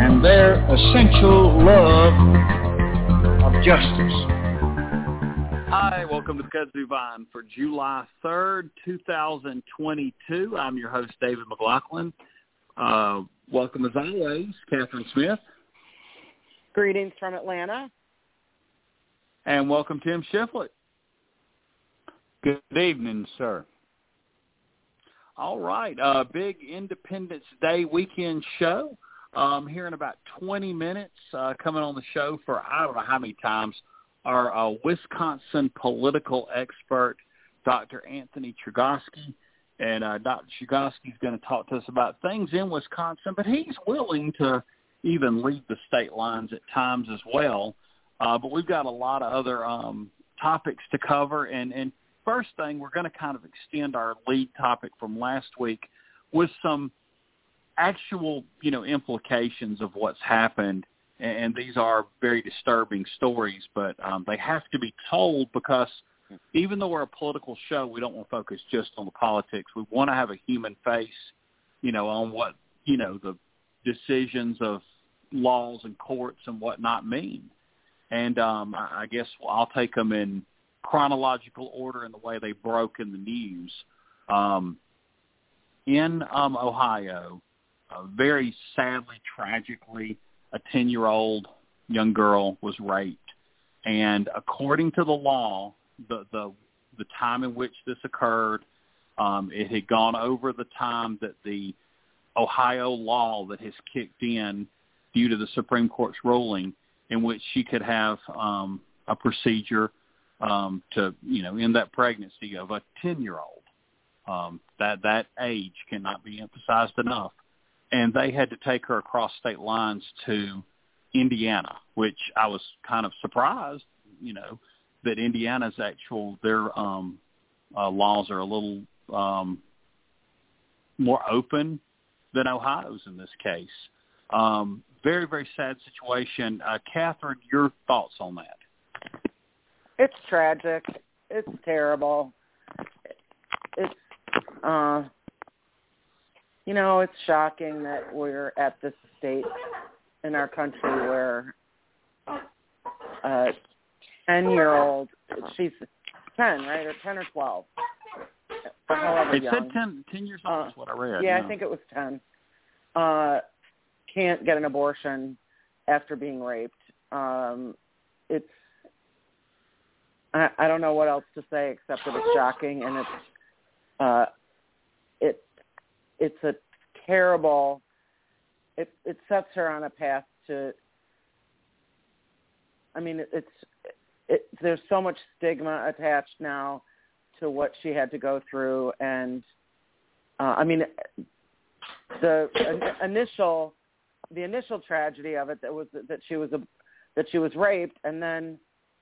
and their essential love of justice. Hi, welcome to the Kudzu Vine for July 3rd, 2022. I'm your host, David McLaughlin. Uh, welcome as always, Catherine Smith. Greetings from Atlanta. And welcome, Tim Shiflett. Good evening, sir. All right, uh, big Independence Day weekend show. Um, here in about 20 minutes, uh, coming on the show for I don't know how many times, our uh, Wisconsin political expert, Dr. Anthony Chergosky. And uh, Dr. Chergosky is going to talk to us about things in Wisconsin, but he's willing to even leave the state lines at times as well. Uh, but we've got a lot of other um, topics to cover. And, and first thing, we're going to kind of extend our lead topic from last week with some – actual, you know, implications of what's happened. And these are very disturbing stories, but um, they have to be told because even though we're a political show, we don't want to focus just on the politics. We want to have a human face, you know, on what, you know, the decisions of laws and courts and whatnot mean. And um, I guess I'll take them in chronological order in the way they broke in the news. Um, in um, Ohio, uh, very sadly, tragically, a 10-year-old young girl was raped. And according to the law, the, the, the time in which this occurred, um, it had gone over the time that the Ohio law that has kicked in due to the Supreme Court's ruling in which she could have um, a procedure um, to, you know, end that pregnancy of a 10-year-old. Um, that that age cannot be emphasized enough and they had to take her across state lines to Indiana, which I was kind of surprised, you know, that Indiana's actual their um uh, laws are a little um more open than Ohio's in this case. Um very very sad situation. Uh Catherine, your thoughts on that? It's tragic. It's terrible. It's uh you know, it's shocking that we're at this state in our country where a 10-year-old, she's 10, right, or 10 or 12. However it young. said 10, 10 years old uh, is what I read. Yeah, yeah, I think it was 10. Uh, can't get an abortion after being raped. Um, it's, I, I don't know what else to say except that it's shocking and it's, uh, it it's a terrible it it sets her on a path to I mean it, it's it there's so much stigma attached now to what she had to go through and uh I mean the initial the initial tragedy of it that was that she was a that she was raped and then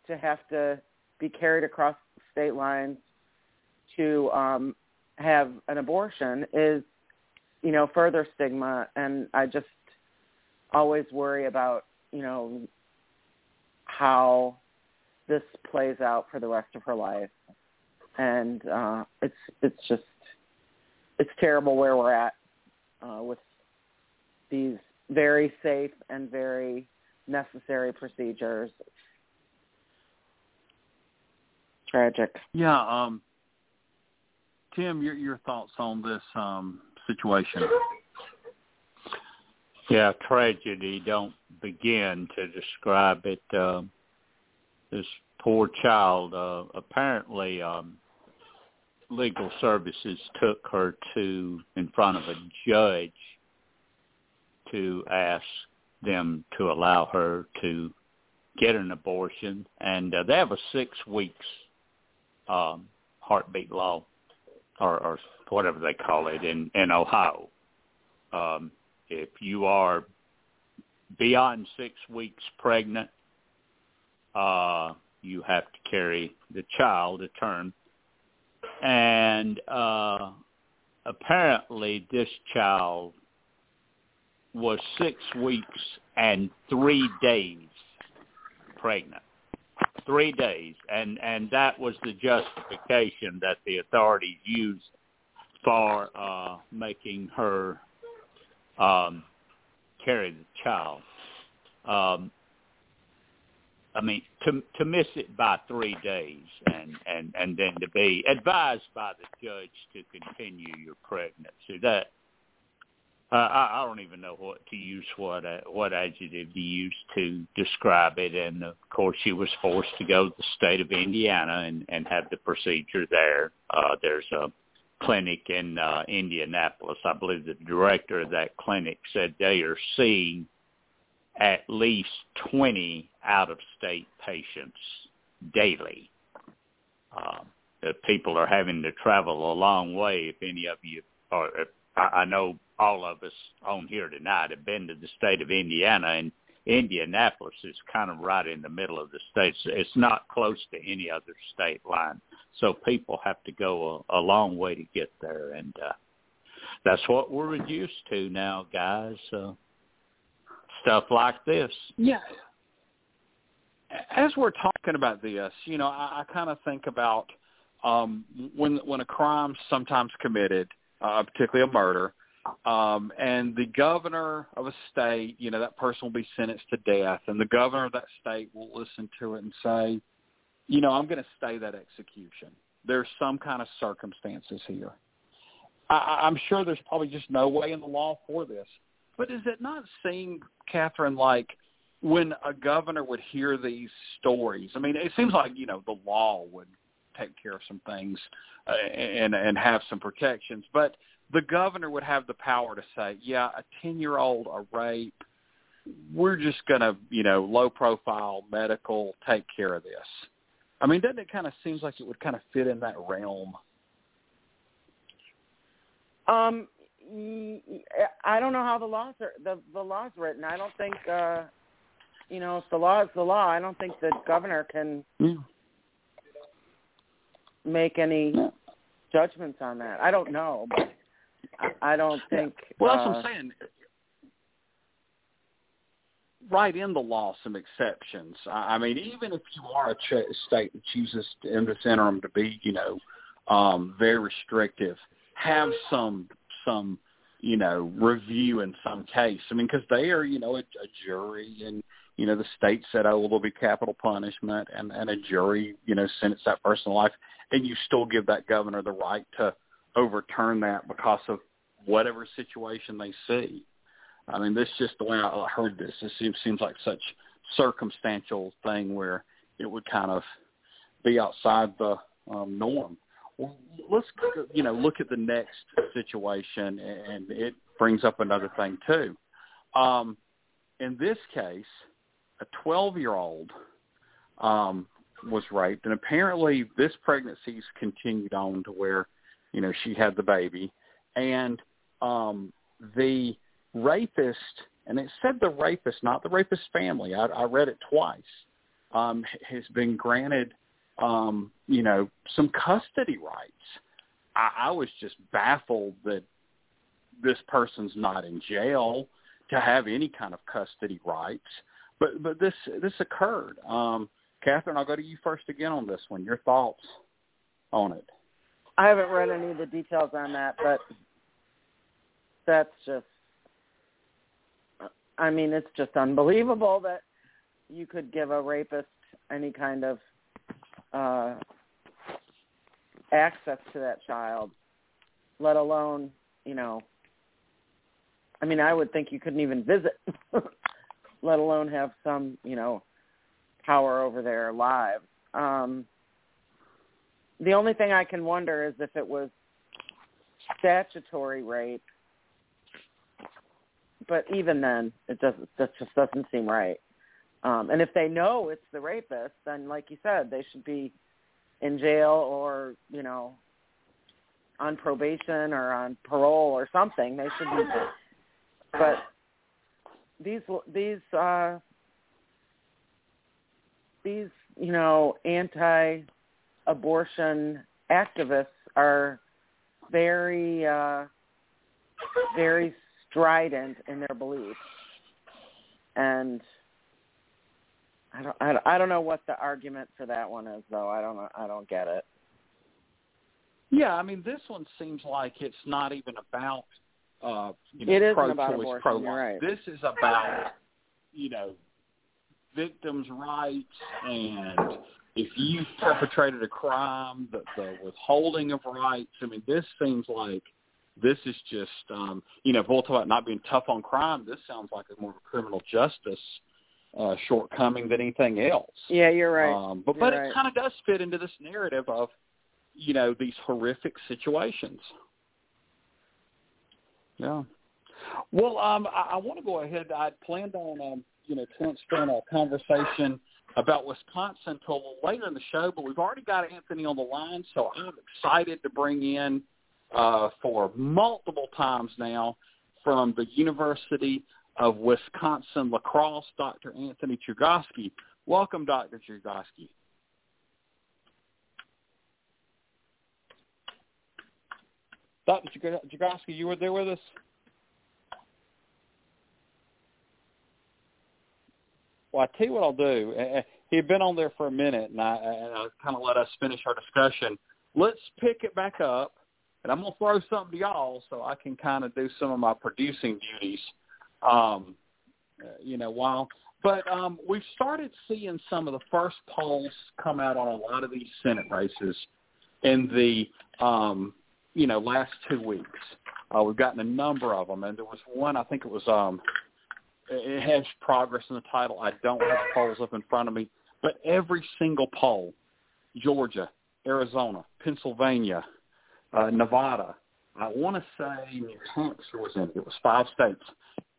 to have to be carried across state lines to um have an abortion is you know, further stigma. And I just always worry about, you know, how this plays out for the rest of her life. And uh, it's it's just it's terrible where we're at uh, with these very safe and very necessary procedures. Tragic. Yeah. Um, Tim, your your thoughts on this um, situation? Yeah, tragedy. Don't begin to describe it. Uh, this poor child. Uh, apparently, um, legal services took her to in front of a judge to ask them to allow her to get an abortion, and uh, they have a six weeks um, heartbeat law, or, or whatever they call it in in Ohio. Um, if you are beyond six weeks pregnant, uh, you have to carry the child to term. And uh, apparently this child was six weeks and three days pregnant. Three days. And, and that was the justification that the authorities used for uh, making her um, carry the child. Um, I mean, to to miss it by three days, and and and then to be advised by the judge to continue your pregnancy. That uh, I, I don't even know what to use, what uh, what adjective to use to describe it. And of course, she was forced to go to the state of Indiana and and have the procedure there. Uh, there's a clinic in uh, Indianapolis. I believe the director of that clinic said they are seeing at least 20 out-of-state patients daily. Um, the people are having to travel a long way. If any of you are, I know all of us on here tonight have been to the state of Indiana, and Indianapolis is kind of right in the middle of the state. It's not close to any other state line, so people have to go a, a long way to get there, and uh, that's what we're used to now, guys. Uh, stuff like this. Yeah. As we're talking about this, you know, I, I kind of think about um, when when a crime's sometimes committed, uh, particularly a murder, um, and the governor of a state, you know, that person will be sentenced to death, and the governor of that state will listen to it and say, you know, I'm going to stay that execution. There's some kind of circumstances here. I, I'm sure there's probably just no way in the law for this. But does it not seem, Catherine, like when a governor would hear these stories? I mean, it seems like you know the law would take care of some things uh, and and have some protections, but the governor would have the power to say, yeah, a 10-year-old, a rape, we're just going to, you know, low profile medical take care of this. I mean, doesn't it kind of seems like it would kind of fit in that realm? Um, I don't know how the laws are the the law's written. I don't think uh you know if the law is the law. I don't think the governor can yeah. make any yeah. judgments on that. I don't know, but I, don't think. Well, uh, that's what I'm saying. Write in the law some exceptions. I, mean, even if you are a ch- state that chooses in this interim to be, you know, um, very restrictive, have some some you know review in some case. I mean, because they are you know a, a jury and you know the state said oh well there'll be capital punishment and and a jury you know sentence that person to life and you still give that governor the right to overturn that because of whatever situation they see. I mean, this just the way I heard this. This seems, seems like such circumstantial thing where it would kind of be outside the um, norm. Well, let's you know look at the next situation, and it brings up another thing too. Um, in this case, a 12-year-old um, was raped, and apparently this pregnancy's continued on to where you know she had the baby, and um, the rapist, and it said the rapist, not the rapist family. I, I read it twice. Um, has been granted um, you know, some custody rights. I, I was just baffled that this person's not in jail to have any kind of custody rights. But but this this occurred. Um, Catherine, I'll go to you first again on this one. Your thoughts on it? I haven't read any of the details on that, but that's just. I mean, it's just unbelievable that you could give a rapist any kind of uh, access to that child, let alone, you know, I mean, I would think you couldn't even visit, let alone have some, you know, power over their lives. Um, the only thing I can wonder is if it was statutory rape, but even then, it doesn't. That just doesn't seem right. Um, and if they know it's the rapist, then like you said, they should be in jail or, you know, on probation or on parole or something. They should be but these these uh, these you know anti-abortion activists are very uh, very strident in their beliefs, and I don't, I don't I don't know what the argument for that one is though. I don't. I don't get it. Yeah, I mean, this one seems like it's not even about uh, you know, It pro-choice, about abortion, you're right. This is about you know victims' rights and if you've perpetrated a crime, the, the withholding of rights. I mean, this seems like this is just um, you know, if we'll talk about not being tough on crime, this sounds like a more of a criminal justice uh, shortcoming than anything else. Yeah, you're right. Um, but You're but right. it kind of does fit into this narrative of you know these horrific situations. Yeah. Well, um, I, I want to go ahead. I planned on um, you know transferring our conversation about Wisconsin little later in the show, but we've already got Anthony on the line, so I'm excited to bring in uh, for multiple times now from the University of Wisconsin La Crosse, Dr. Anthony Chergosky. Welcome, Dr. Chergosky. Dr. Chergosky, you were there with us? Well, I tell you what I'll do. He had been on there for a minute, and I, and I kind of let us finish our discussion. Let's pick it back up, and I'm to throw something to y'all so I can kind of do some of my producing duties. Um, uh, you know, while but um, we've started seeing some of the first polls come out on a lot of these Senate races in the um, you know last two weeks. Uh, we've gotten a number of them, and there was one I think it was um, it has progress in the title. I don't have polls up in front of me, but every single poll, Georgia, Arizona, Pennsylvania, uh, Nevada, I want to say New Hampshire was in it. It was five states.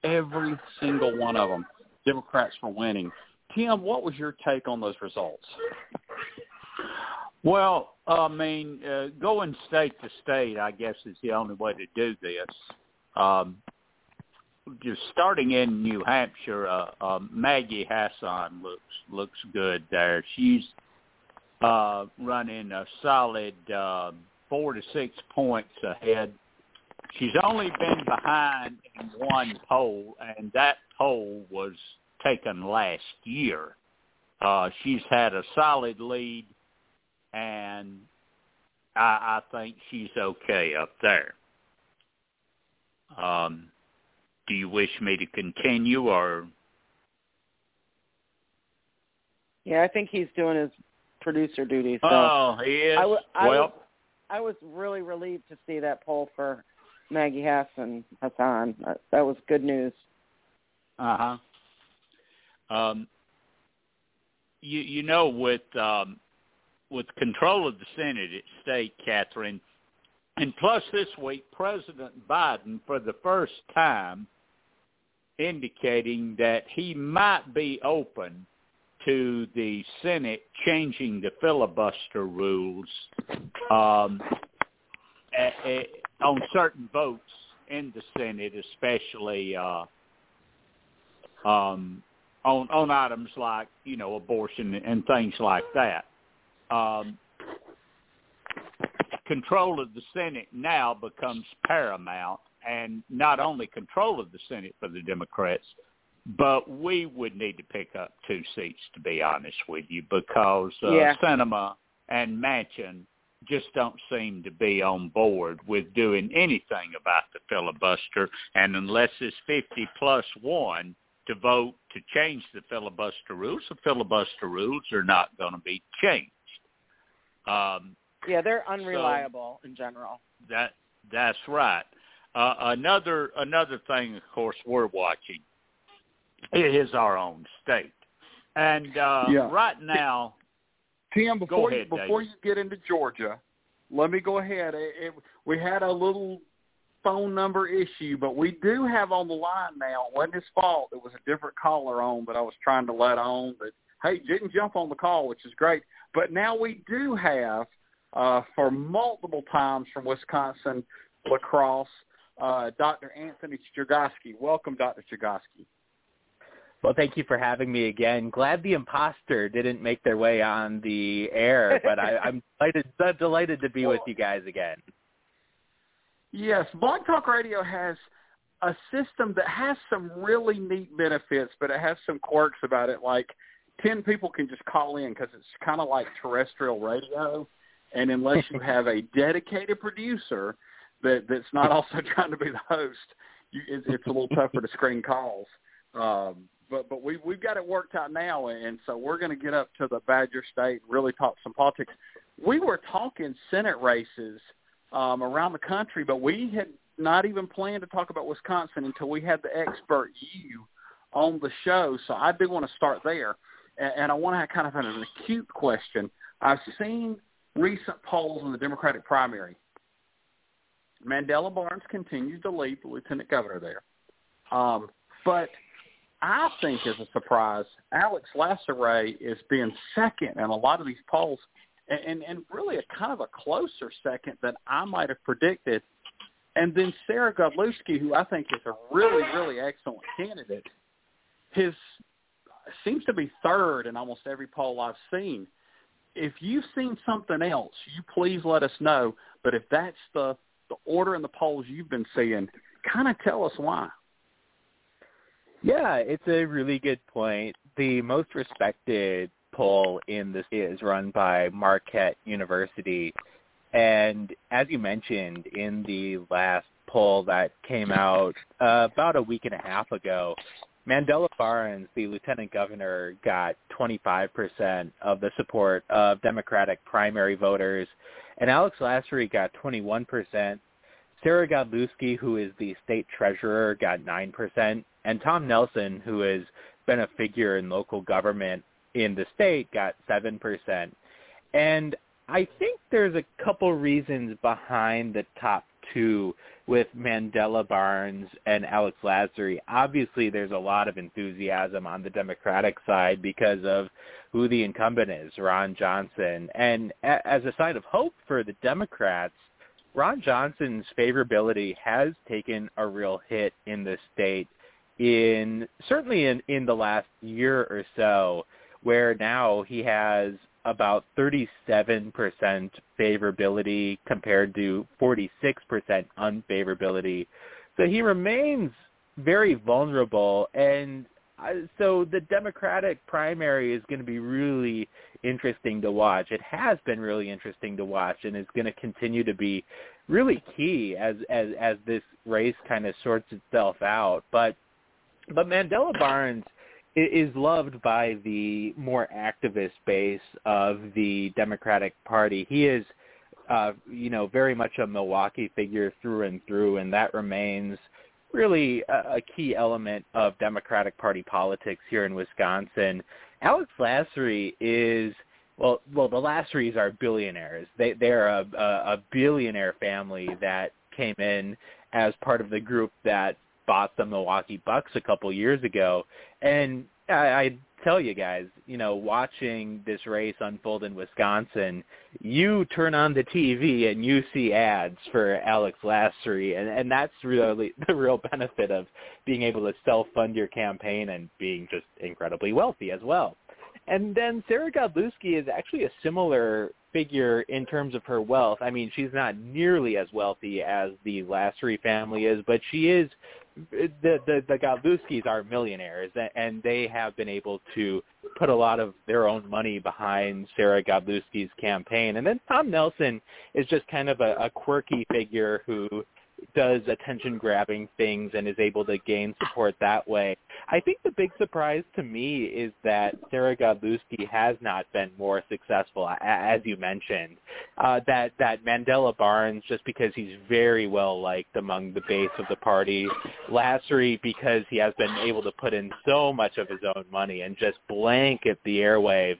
Every single one of them, Democrats were winning. Tim, what was your take on those results? Well, I mean, uh, going state to state, I guess, is the only way to do this. Um, just starting in New Hampshire, uh, uh, Maggie Hassan looks looks good there. She's uh, running a solid uh, four to six points ahead. She's only been behind in one poll, and that poll was taken last year. Uh, she's had a solid lead, and I, I think she's okay up there. Um, do you wish me to continue, or Yeah, I think he's doing his producer duty. So oh, he is? I, w- I well, I was really relieved to see that poll for Maggie Hassan Hassan. That, that was good news. Uh huh. Um, you you know with um, with control of the Senate at stake, Catherine, and plus this week, President Biden for the first time indicating that he might be open to the Senate changing the filibuster rules um, on certain votes in the Senate, especially uh, um, on on items like you know abortion and things like that. Um, control of the Senate now becomes paramount, and not only control of the Senate for the Democrats, but we would need to pick up two seats, to be honest with you, because uh, Yeah. Sinema and Manchin just don't seem to be on board with doing anything about the filibuster. And unless it's 50 plus one to vote to change the filibuster rules, the filibuster rules are not going to be changed. Um, Yeah, they're unreliable in general. that that's right. Uh, another another thing, of course, we're watching is our own state, and uh, Yeah. right now, Tim, before ahead, you, before David. you get into Georgia, let me go ahead. It, it, we had a little phone number issue, but we do have on the line now. It wasn't his fault. It was a different caller on but I was trying to let on. But hey, didn't jump on the call, which is great. But now we do have uh, for multiple times from Wisconsin La Crosse, uh, Dr. Anthony Chergosky. Welcome, Dr. Chergosky. Well, thank you for having me again. Glad the imposter didn't make their way on the air, but I, I'm delighted, delighted to be with you guys again. Yes, Blog Talk Radio has a system that has some really neat benefits, but it has some quirks about it. Like ten people can just call in because it's kind of like terrestrial radio, and unless you have a dedicated producer that that's not also trying to be the host, you, it, it's a little tougher to screen calls. Um, but but we we've got it worked out now, and so we're going to get up to the Badger State and really talk some politics. We were talking Senate races um, around the country, but we had not even planned to talk about Wisconsin until we had the expert you on the show. So I do want to start there, and, and I want to have kind of an acute question. I've seen recent polls in the Democratic primary. Mandela Barnes continues to lead the lieutenant governor there. Um, but I think is a surprise, Alex Lasry is being second in a lot of these polls, and, and, and really a kind of a closer second than I might have predicted. And then Sarah Godlewski, who I think is a really, really excellent candidate, his seems to be third in almost every poll I've seen. If you've seen something else, you please let us know. But if that's the the order in the polls you've been seeing, kind of tell us why. Yeah, it's a really good point. The most respected poll in this is run by Marquette University. And as you mentioned in the last poll that came out uh, about a week and a half ago, Mandela Barnes, the lieutenant governor, got 25% of the support of Democratic primary voters, and Alex Lasry got 21%. Sarah Godlewski, who is the state treasurer, got 9%, and Tom Nelson, who has been a figure in local government in the state, got 7%. And I think there's a couple reasons behind the top two with Mandela Barnes and Alex Lasry. Obviously, there's a lot of enthusiasm on the Democratic side because of who the incumbent is, Ron Johnson. And as a sign of hope for the Democrats, Ron Johnson's favorability has taken a real hit in the state in certainly in, in the last year or so, where now he has about 37% favorability compared to 46% unfavorability. So he remains very vulnerable and so the Democratic primary is going to be really interesting to watch. It has been really interesting to watch and is going to continue to be really key as as as this race kind of sorts itself out. But but Mandela Barnes is loved by the more activist base of the Democratic Party. He is, uh, you know, very much a Milwaukee figure through and through, and that remains really a, a key element of Democratic Party politics here in Wisconsin. Alex Lasry is well, well, the Lasrys are billionaires. They they're a, a, a billionaire family that came in as part of the group that bought the Milwaukee Bucks a couple years ago. And I, I tell you guys, you know, watching this race unfold in Wisconsin, you turn on the TV and you see ads for Alex Lasry, and, and that's really the real benefit of being able to self-fund your campaign and being just incredibly wealthy as well. And then Sarah Godlewski is actually a similar figure in terms of her wealth. I mean, she's not nearly as wealthy as the Lasry family is, but she is the the the Godlewskis are millionaires, and they have been able to put a lot of their own money behind Sarah Godlewski's campaign. And then Tom Nelson is just kind of a, a quirky figure who does attention grabbing things and is able to gain support that way. I think the big surprise to me is that Sarah Godlewski has not been more successful, as you mentioned. Uh, that that Mandela Barnes, just because he's very well liked among the base of the party, Lasry because he has been able to put in so much of his own money and just blanket the airwaves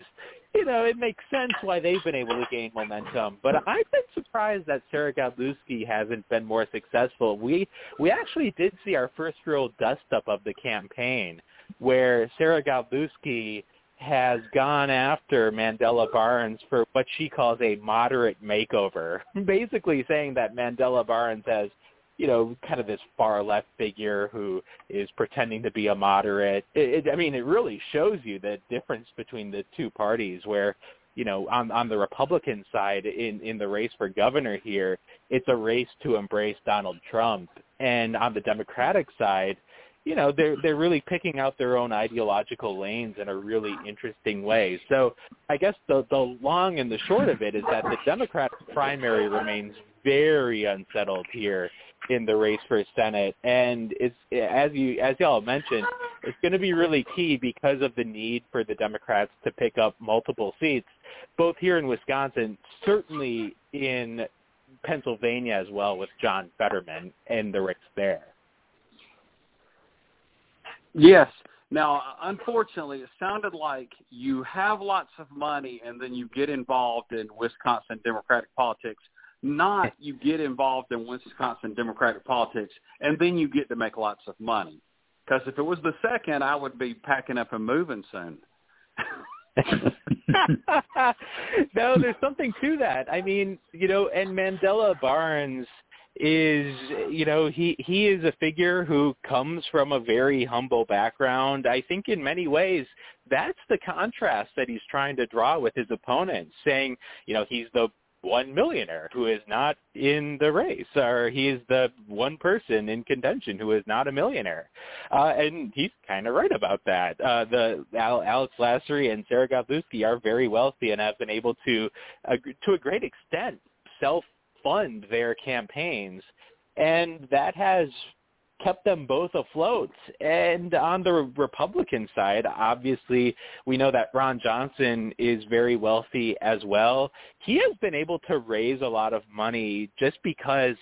you know, it makes sense why they've been able to gain momentum. But I've been surprised that Sarah Godlewski hasn't been more successful. We we actually did see our first real dust up of the campaign, where Sarah Godlewski has gone after Mandela Barnes for what she calls a moderate makeover, basically saying that Mandela Barnes has you know, kind of this far left figure who is pretending to be a moderate. It, it, I mean, it really shows you the difference between the two parties where, you know, on on the Republican side in in the race for governor here, it's a race to embrace Donald Trump, and on the Democratic side, you know, they're they're really picking out their own ideological lanes in a really interesting way. So, I guess the the long and the short of it is that the Democratic primary remains very unsettled here in the race for Senate, and it's as you as y'all mentioned, it's going to be really key because of the need for the Democrats to pick up multiple seats, both here in Wisconsin, certainly in Pennsylvania as well, with John Fetterman and the race there. Yes. Now, unfortunately, it sounded like you have lots of money and then you get involved in Wisconsin Democratic politics not you get involved in Wisconsin Democratic politics and then you get to make lots of money. Because if it was the second, I would be packing up and moving soon. no, there's something to that. I mean, you know, and Mandela Barnes is you know he he is a figure who comes from a very humble background i think in many ways that's the contrast that he's trying to draw with his opponents saying you know he's the one millionaire who is not in the race, or he's the one person in contention who is not a millionaire, uh, and he's kind of right about that. Uh, the Alex Lasry and Sarah Godlewski are very wealthy and have been able to, uh, to a great extent, self fund their campaigns, and that has kept them both afloat. And on the Republican side, obviously, we know that Ron Johnson is very wealthy as well. He has been able to raise a lot of money just because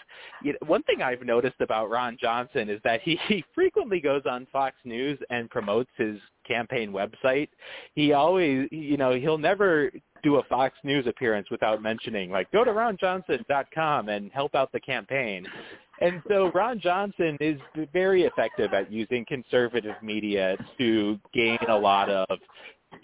you know, one thing I've noticed about Ron Johnson is that he, he frequently goes on Fox News and promotes his campaign website. He always, you know, he'll never do a Fox News appearance without mentioning like go to ronjohnson.com and help out the campaign. And so Ron Johnson is very effective at using conservative media to gain a lot of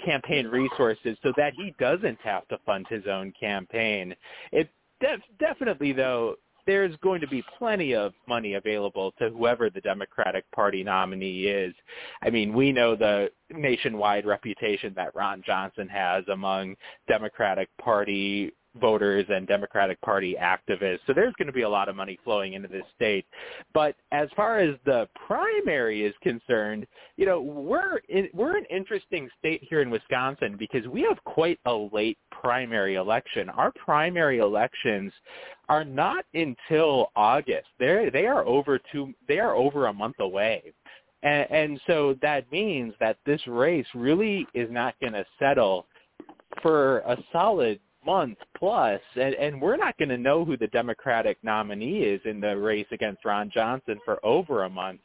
campaign resources so that he doesn't have to fund his own campaign. It def- definitely though there's going to be plenty of money available to whoever the Democratic Party nominee is. I mean, we know the nationwide reputation that Ron Johnson has among Democratic Party voters and Democratic Party activists. So there's going to be a lot of money flowing into this state. But as far as the primary is concerned, you know, we're in, we're an interesting state here in Wisconsin because we have quite a late primary election. Our primary elections are not until August. They they are over two they are over a month away. And, and so that means that this race really is not going to settle for a solid month plus, and, and we're not going to know who the Democratic nominee is in the race against Ron Johnson for over a month.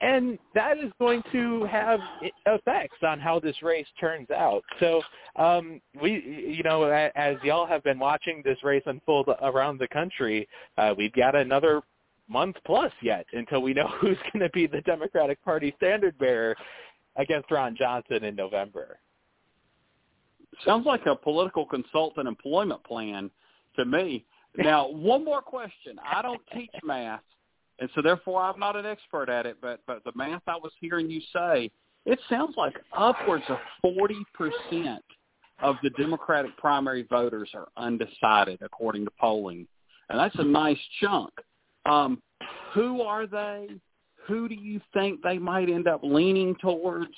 And that is going to have effects on how this race turns out. So um, we, you know, as y'all have been watching this race unfold around the country, uh, we've got another month plus yet until we know who's going to be the Democratic Party standard bearer against Ron Johnson in November. Sounds like a political consultant employment plan to me. Now, one more question. I don't teach math, and so therefore I'm not an expert at it, but but the math I was hearing you say, it sounds like upwards of 40% of the Democratic primary voters are undecided according to polling. And that's a nice chunk. Um, who are they? Who do you think they might end up leaning towards?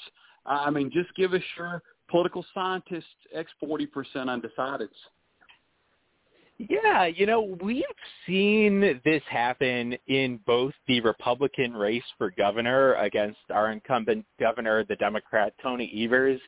I mean, just give us your political scientists, X 40% undecideds. Yeah, you know, we've seen this happen in both the Republican race for governor against our incumbent governor, the Democrat Tony Evers,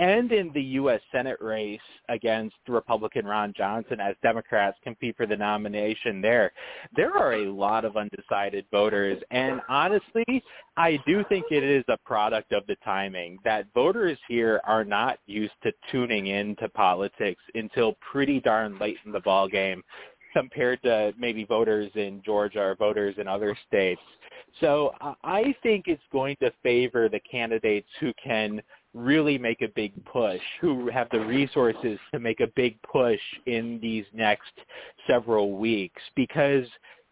and in the U.S. Senate race against Republican Ron Johnson as Democrats compete for the nomination there, there are a lot of undecided voters. And honestly, I do think it is a product of the timing that voters here are not used to tuning into politics until pretty darn late in the ball game compared to maybe voters in Georgia or voters in other states. So I think it's going to favor the candidates who can really make a big push, who have the resources to make a big push in these next several weeks because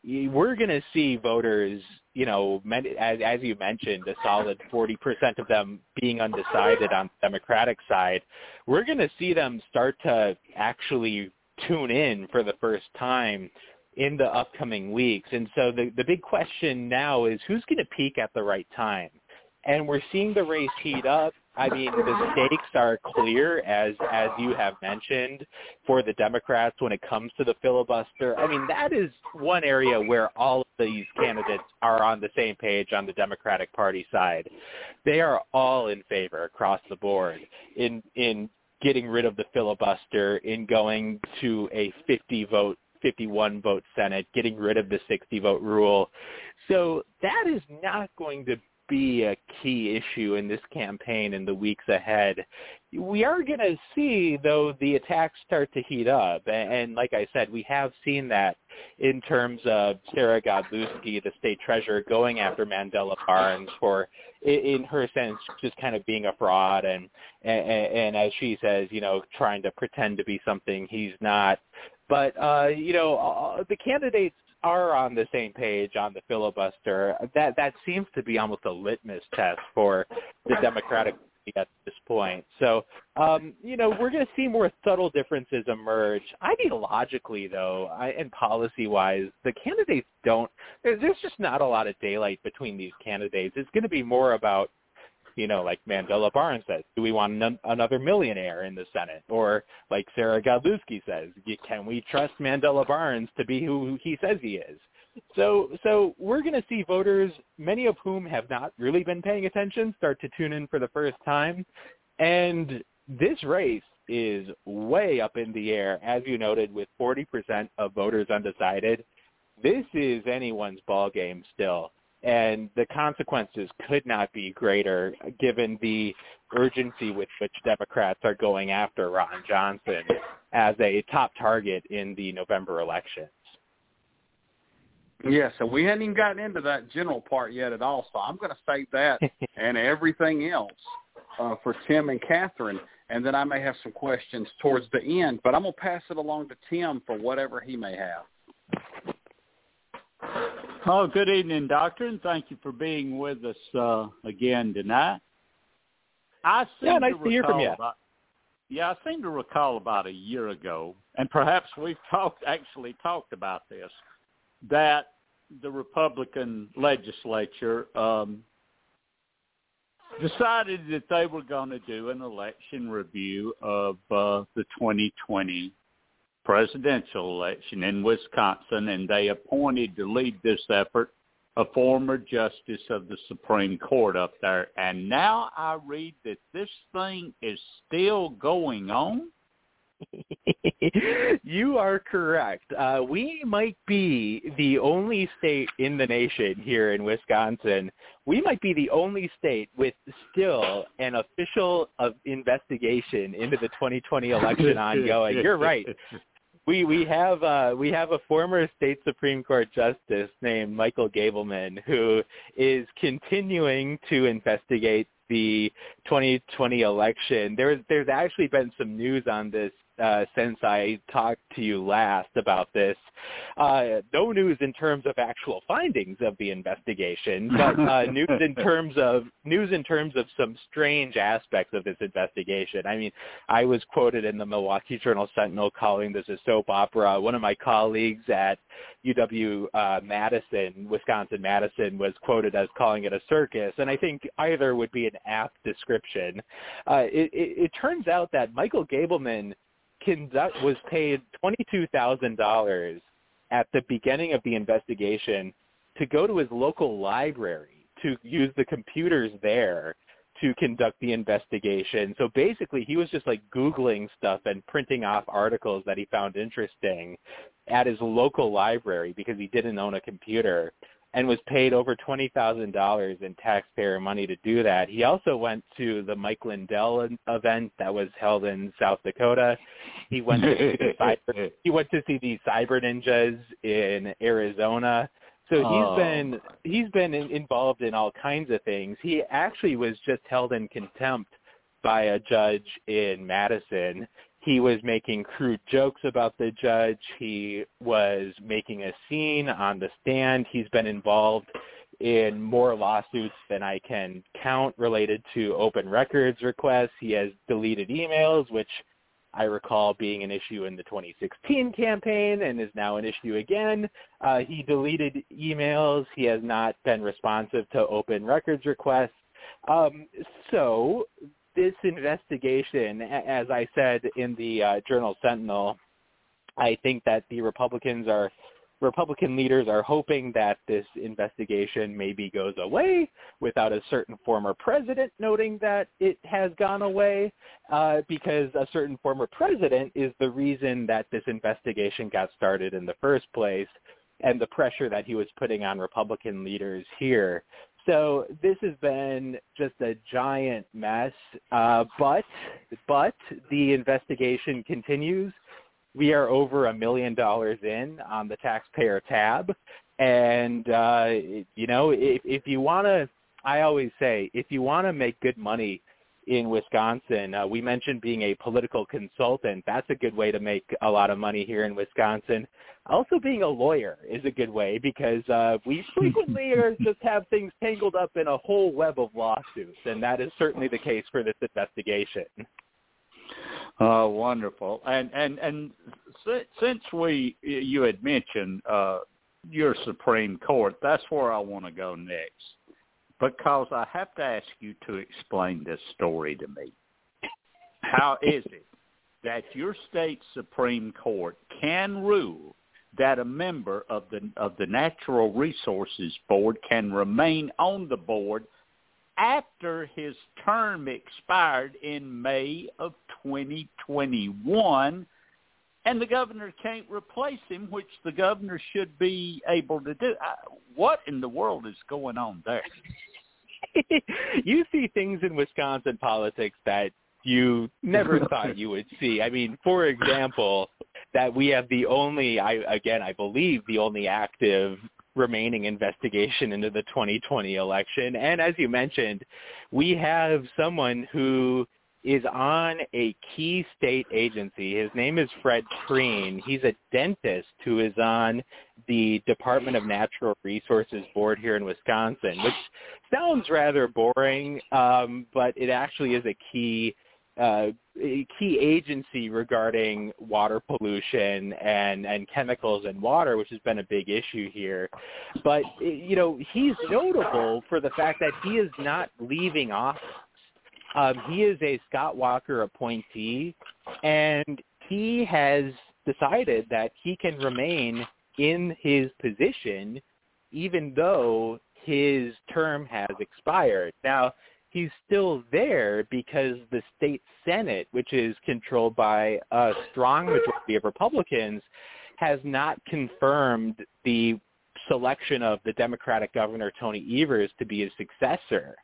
we're going to see voters, you know, as, as you mentioned, a solid 40% of them being undecided on the Democratic side. We're going to see them start to actually tune in for the first time in the upcoming weeks. And so the, the big question now is who's going to peak at the right time? And we're seeing the race heat up. I mean, the stakes are clear, as as you have mentioned, for the Democrats when it comes to the filibuster. I mean, that is one area where all of these candidates are on the same page on the Democratic Party side. They are all in favor across the board in in getting rid of the filibuster, in going to a 50 vote 51 vote Senate, getting rid of the 60 vote rule. So that is not going to be a key issue in this campaign in the weeks ahead. We are going to see, though, the attacks start to heat up. And like I said, we have seen that in terms of Sarah Godlewski, the state treasurer, going after Mandela Barnes for, in her sense, just kind of being a fraud and, and, and as she says, you know, trying to pretend to be something he's not. But, uh, you know, the candidates are on the same page on the filibuster, that that seems to be almost a litmus test for the Democratic Party at this point. So, um, you know, we're going to see more subtle differences emerge. Ideologically, though, I, and policy-wise, the candidates don't. There's just not a lot of daylight between these candidates. It's going to be more about you know, like Mandela Barnes says, do we want an- another millionaire in the Senate? Or like Sarah Godlewski says, can we trust Mandela Barnes to be who he says he is? So, so we're going to see voters, many of whom have not really been paying attention, start to tune in for the first time. And this race is way up in the air, as you noted, with 40% of voters undecided. This is anyone's ball game still and the consequences could not be greater given the urgency with which Democrats are going after Ron Johnson as a top target in the November elections. Yeah, so we hadn't even gotten into that general part yet at all, so I'm going to save that and everything else uh, for Tim and Catherine, and then I may have some questions towards the end, but I'm going to pass it along to Tim for whatever he may have. Oh, good evening, Doctor, and thank you for being with us uh, again tonight. I seem yeah, nice to, to hear from you. About, yeah, I seem to recall about a year ago, and perhaps we've talked actually talked about this, that the Republican legislature um, decided that they were going to do an election review of uh, the 2020 presidential election in Wisconsin, and they appointed to lead this effort a former justice of the Supreme Court up there. And now I read that this thing is still going on. you are correct. Uh, we might be the only state in the nation here in Wisconsin. We might be the only state with still an official uh, investigation into the 2020 election ongoing. You're right we we have uh, we have a former state supreme court justice named Michael Gableman who is continuing to investigate the 2020 election. There's there's actually been some news on this uh, since I talked to you last about this. Uh, no news in terms of actual findings of the investigation, but uh, news in terms of news in terms of some strange aspects of this investigation. I mean, I was quoted in the Milwaukee Journal Sentinel calling this a soap opera. One of my colleagues at UW uh, Madison, Wisconsin Madison, was quoted as calling it a circus, and I think either would be an apt description. Uh, it, it, it turns out that Michael Gableman conduct was paid twenty two thousand dollars at the beginning of the investigation to go to his local library to use the computers there to conduct the investigation. So basically he was just like Googling stuff and printing off articles that he found interesting at his local library because he didn't own a computer and was paid over twenty thousand dollars in taxpayer money to do that. He also went to the Mike Lindell event that was held in South Dakota. He went to see the cyber, he went to see the cyber ninjas in Arizona. So he's Oh. been he's been in, involved in all kinds of things. He actually was just held in contempt by a judge in Madison he was making crude jokes about the judge. He was making a scene on the stand. He's been involved in more lawsuits than I can count related to open records requests. He has deleted emails, which I recall being an issue in the 2016 campaign and is now an issue again. Uh, he deleted emails. He has not been responsive to open records requests. Um, so this investigation, as I said in the uh, Journal Sentinel, I think that the Republicans are Republican leaders are hoping that this investigation maybe goes away without a certain former president noting that it has gone away uh, because a certain former president is the reason that this investigation got started in the first place and the pressure that he was putting on Republican leaders here. So this has been just a giant mess, uh, but but the investigation continues. We are over a million dollars in on the taxpayer tab. And uh you know if if you want to i always say if you want to make good money in Wisconsin. Uh, we mentioned being a political consultant. That's a good way to make a lot of money here in Wisconsin. Also, being a lawyer is a good way because uh, we frequently are just have things tangled up in a whole web of lawsuits, and that is certainly the case for this investigation. Oh, wonderful. And and and since we you had mentioned uh, your Supreme Court, that's where I want to go next because I have to ask you to explain this story to me. How is it that your state Supreme Court can rule that a member of the of the Natural Resources Board can remain on the board after his term expired in May of 2021 and the governor can't replace him, which the governor should be able to do. What in the world is going on there? you see things in Wisconsin politics that you never thought you would see. I mean, for example, that we have the only, I again, I believe the only active remaining investigation into the 2020 election. And as you mentioned, we have someone who is on a key state agency. His name is Fred Prehn. He's a dentist who is on the Department of Natural Resources Board here in Wisconsin, which sounds rather boring, um, but it actually is a key uh, a key agency regarding water pollution and, and chemicals in water, which has been a big issue here. But, you know, he's notable for the fact that he is not leaving office. Um, he is a Scott Walker appointee, and he has decided that he can remain in his position even though his term has expired. Now, he's still there because the state Senate, which is controlled by a strong majority of Republicans, has not confirmed the selection of the Democratic governor Tony Evers to be his successor.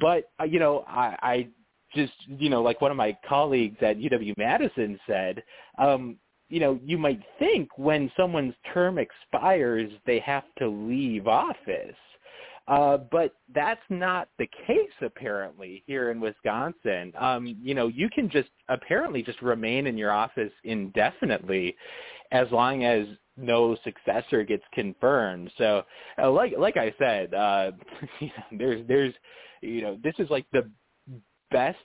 But uh, you know, I, I just you know, like one of my colleagues at UW Madison said, um, you know, you might think when someone's term expires, they have to leave office. Uh, but that's not the case apparently here in Wisconsin. Um, you know, you can just apparently just remain in your office indefinitely as long as no successor gets confirmed. So, uh, like like I said, uh, there's there's you know this is like the best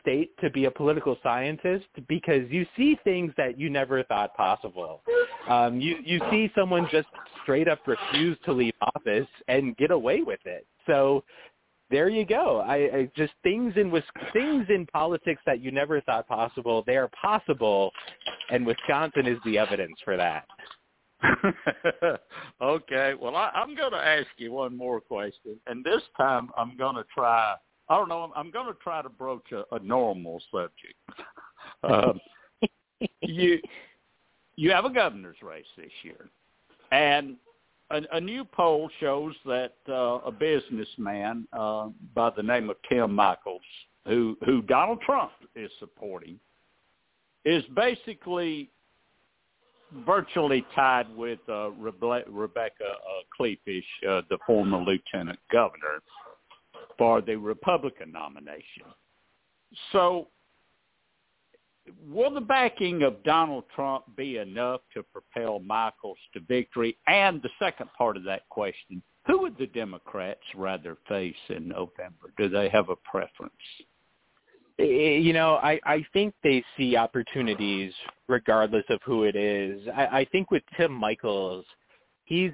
state to be a political scientist because you see things that you never thought possible. Um, you you see someone just straight up refuse to leave office and get away with it. So there you go. I, I just things in things in politics that you never thought possible. They are possible, and Wisconsin is the evidence for that. okay. Well, I, I'm going to ask you one more question, and this time I'm going to try I don't know. I'm going to try to broach a, a normal subject. Um, you you have a governor's race this year, and a, a new poll shows that uh, a businessman uh, by the name of Tim Michels, who who Donald Trump is supporting, is basically virtually tied with uh, Rebe- Rebecca uh, uh, the former lieutenant governor for the Republican nomination. So will the backing of Donald Trump be enough to propel Michels to victory? And the second part of that question, who would the Democrats rather face in November? Do they have a preference? You know, I, I think they see opportunities regardless of who it is. I, I think with Tim Michels, he's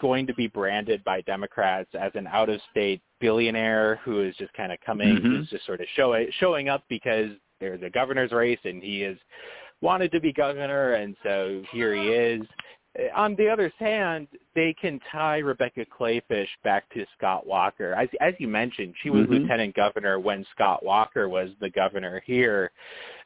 going to be branded by Democrats as an out-of-state billionaire who is just kind of coming, mm-hmm. who's just sort of showing showing up because there's a governor's race and he has wanted to be governor, and so here he is on the other hand, they can tie Rebecca Kleefisch back to Scott Walker. As, as you mentioned, she was mm-hmm. lieutenant governor when Scott Walker was the governor here.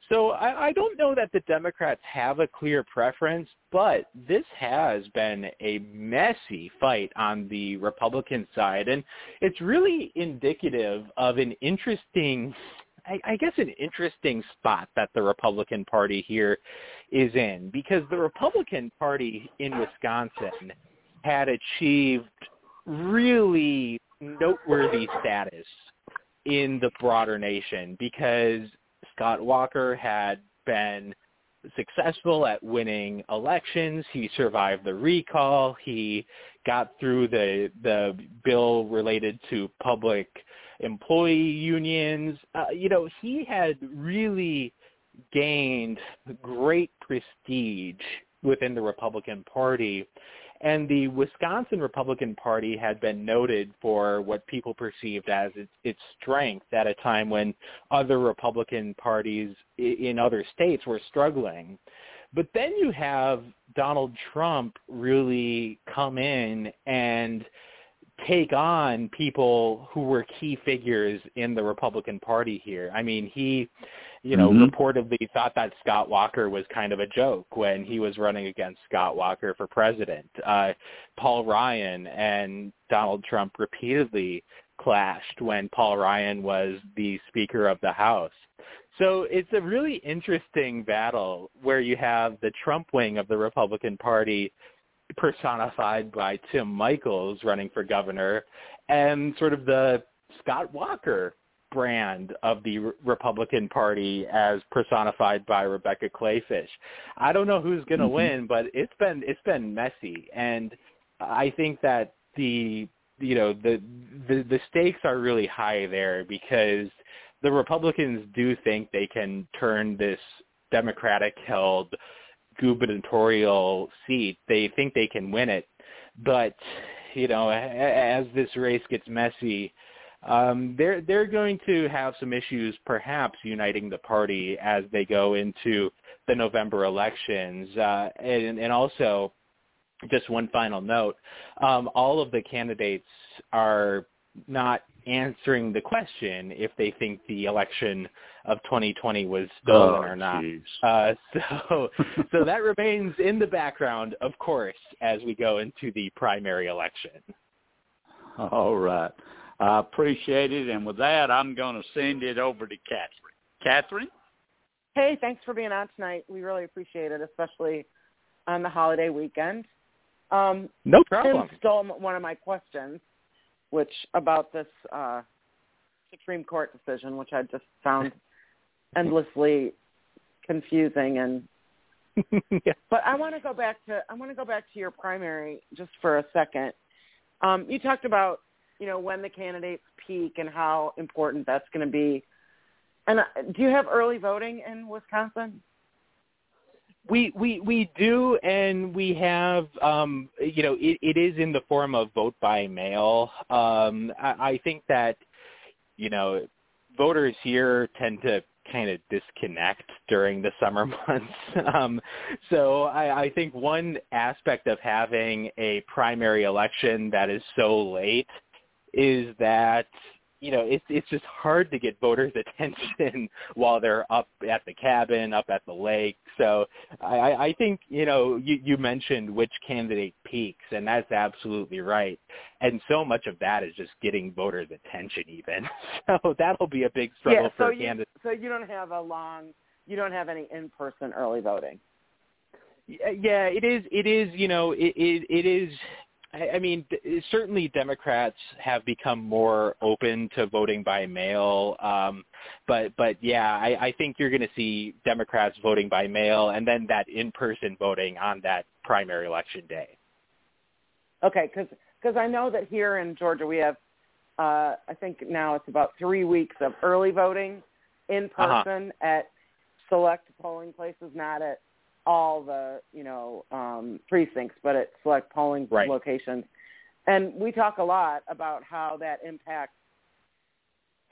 So I, I don't know that the Democrats have a clear preference, but this has been a messy fight on the Republican side, and it's really indicative of an interesting I, I guess an interesting spot that the Republican Party here is in because the Republican Party in Wisconsin had achieved really noteworthy status in the broader nation because Scott Walker had been successful at winning elections. He survived the recall. He got through the the bill related to public employee unions. Uh, you know, he had really gained great prestige within the Republican Party. And the Wisconsin Republican Party had been noted for what people perceived as its, its strength at a time when other Republican parties in other states were struggling. But then you have Donald Trump really come in and take on people who were key figures in the Republican Party here. I mean, he, you know, mm-hmm. reportedly thought that Scott Walker was kind of a joke when he was running against Scott Walker for president. Uh, Paul Ryan and Donald Trump repeatedly clashed when Paul Ryan was the Speaker of the House. So it's a really interesting battle where you have the Trump wing of the Republican Party personified by Tim Michels running for governor and sort of the Scott Walker brand of the Republican Party as personified by Rebecca Kleefisch. I don't know who's going to mm-hmm. win, but it's been it's been messy and I think that the you know the the the stakes are really high there because the Republicans do think they can turn this democratic held gubernatorial seat. They think they can win it, but you know, as this race gets messy, um, they're they're going to have some issues, perhaps uniting the party as they go into the November elections, uh, and, and also just one final note: um, all of the candidates are not answering the question if they think the election of 2020 was stolen oh, or not. Uh, so, so that remains in the background, of course, as we go into the primary election. All right. I appreciate it. And with that, I'm going to send it over to Catherine. Catherine? Hey, thanks for being on tonight. We really appreciate it, especially on the holiday weekend. Um, no problem. Tim stole one of my questions which about this uh, Supreme Court decision, which I just found endlessly confusing and. yeah. But I want to go back to I want to go back to your primary just for a second. Um, you talked about you know when the candidates peak and how important that's going to be. And uh, do you have early voting in Wisconsin? We we we do, and we have um, you know it, it is in the form of vote by mail. Um, I, I think that you know voters here tend to kind of disconnect during the summer months. Um, so I, I think one aspect of having a primary election that is so late is that you know, it's it's just hard to get voters' attention while they're up at the cabin, up at the lake. So I, I think you know you, you mentioned which candidate peaks, and that's absolutely right. And so much of that is just getting voters' attention, even. So that'll be a big struggle yeah, so for you, candidates. So you don't have a long, you don't have any in-person early voting. Yeah, it is. It is. You know, it it, it is I, I mean, certainly Democrats have become more open to voting by mail, um, but but yeah, I, I think you're going to see Democrats voting by mail, and then that in-person voting on that primary election day. Okay, because because I know that here in Georgia we have, uh, I think now it's about three weeks of early voting in Uh-huh. person at select polling places, not at all the you know um, precincts, but at select polling Right. locations. And we talk a lot about how that impacts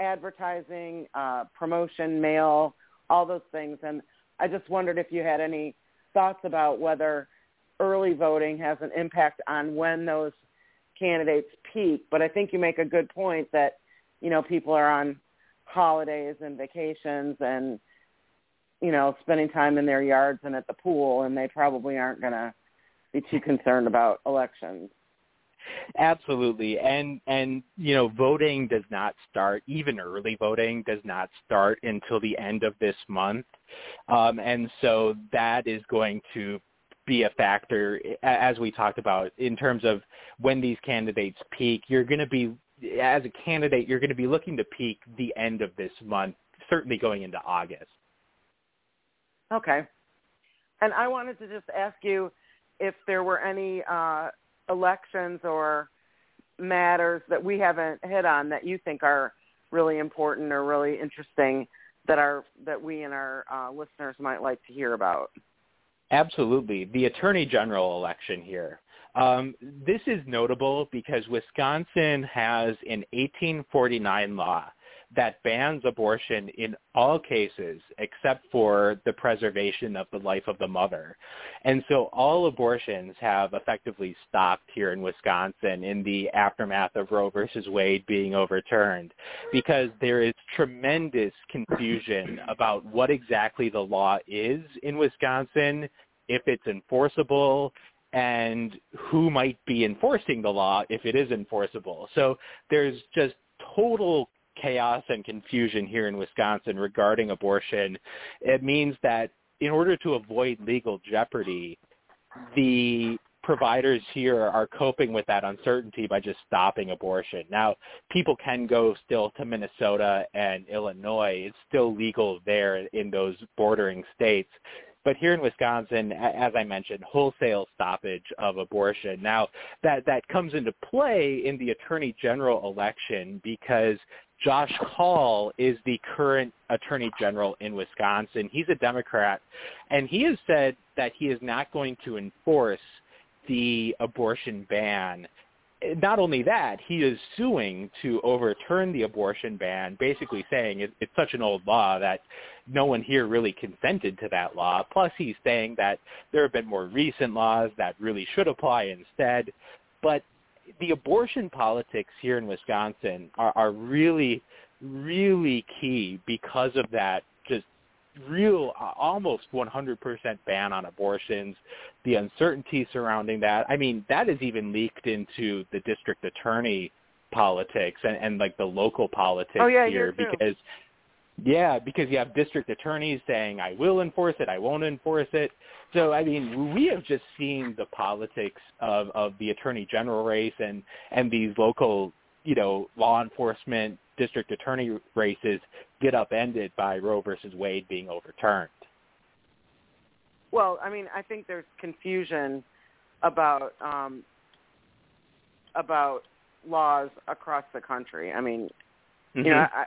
advertising, uh, promotion, mail, all those things. And I just wondered if you had any thoughts about whether early voting has an impact on when those candidates peak. But I think you make a good point that, you know, people are on holidays and vacations and, you know, spending time in their yards and at the pool and they probably aren't going to be too concerned about elections. Absolutely. And and you know, voting does not start even early voting does not start until the end of this month. Um and so that is going to be a factor as we talked about in terms of when these candidates peak. You're going to be as a candidate, you're going to be looking to peak the end of this month, certainly going into August. Okay. And I wanted to just ask you if there were any uh, elections or matters that we haven't hit on that you think are really important or really interesting that are that we and our uh, listeners might like to hear about. Absolutely. The Attorney General election here. Um, this is notable because Wisconsin has an 1849 law that bans abortion in all cases except for the preservation of the life of the mother. And so all abortions have effectively stopped here in Wisconsin in the aftermath of Roe versus Wade being overturned because there is tremendous confusion about what exactly the law is in Wisconsin, if it's enforceable, and who might be enforcing the law if it is enforceable. So there's just total chaos and confusion here in Wisconsin regarding abortion. It means that in order to avoid legal jeopardy, the providers here are coping with that uncertainty by just stopping abortion. Now, people can go still to Minnesota and Illinois. It's still legal there in those bordering states. But here in Wisconsin, as I mentioned, wholesale stoppage of abortion. Now, that, that comes into play in the Attorney General election because Josh Kaul is the current Attorney General in Wisconsin. He's a Democrat, and he has said that he is not going to enforce the abortion ban. Not only that, he is suing to overturn the abortion ban, basically saying it, it's such an old law that no one here really consented to that law. Plus, he's saying that there have been more recent laws that really should apply instead. But the abortion politics here in Wisconsin are, are really, really key because of that just real uh, almost 100% ban on abortions, the uncertainty surrounding that. I mean, that is even leaked into the district attorney politics and, and like the local politics Oh, yeah, here here because yeah, because you have district attorneys saying I will enforce it, I won't enforce it. So I mean, we have just seen the politics of of the attorney general race and and these local, you know, law enforcement district attorney races get upended by Roe versus Wade being overturned. Well, I mean, I think there's confusion about um, about laws across the country. I mean, you know, Mhm. I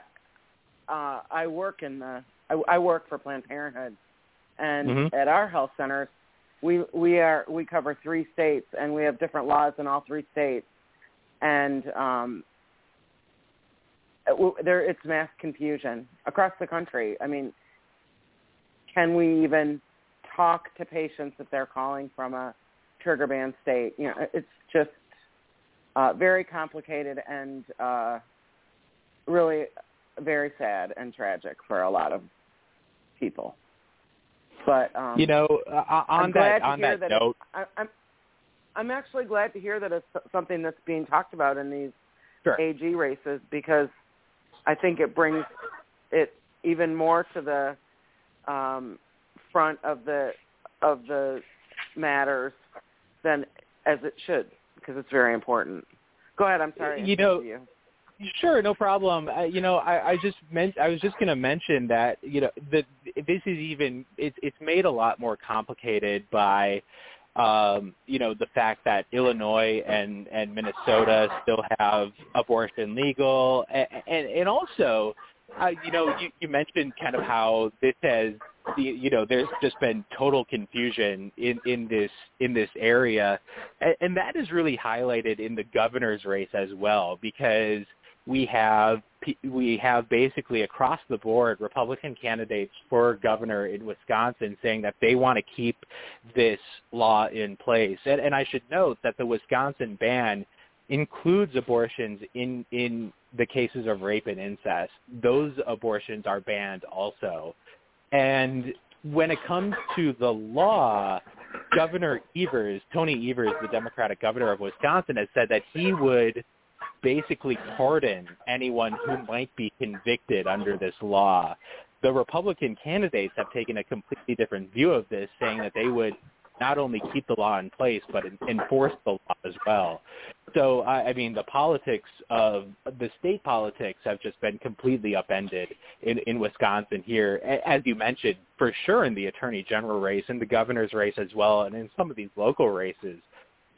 uh, I work in the I, I work for Planned Parenthood, and Mhm. at our health centers, we we are we cover three states, and we have different laws in all three states, and um, there it's mass confusion across the country. I mean, can we even talk to patients if they're calling from a trigger ban state? You know, it's just uh, very complicated and uh, really very sad and tragic for a lot of people. But um, you know, uh, I'm on that on that that note, I, I'm I'm actually glad to hear that it's something that's being talked about in these Sure. AG races because I think it brings it even more to the um, front of the of the matters than as it should because it's very important. Go ahead. I'm sorry. You know, you. Sure, no problem. Uh, you know, I, I just meant I was just going to mention that you know that this is even it's it's made a lot more complicated by um, you know the fact that Illinois and and Minnesota still have abortion legal, and and, and also uh, you know you, you mentioned kind of how this has you know there's just been total confusion in in this in this area, and, and that is really highlighted in the governor's race as well because we have we have basically across the board Republican candidates for governor in Wisconsin saying that they want to keep this law in place. And, and I should note that the Wisconsin ban includes abortions in in the cases of rape and incest. Those abortions are banned also. And when it comes to the law, Governor Evers, Tony Evers, the Democratic governor of Wisconsin, has said that he would basically pardon anyone who might be convicted under this law. The Republican candidates have taken a completely different view of this, saying that they would not only keep the law in place but enforce the law as well. So I mean, the politics of the state politics have just been completely upended in, in Wisconsin here, as you mentioned, for sure in the attorney general race and the governor's race as well, and in some of these local races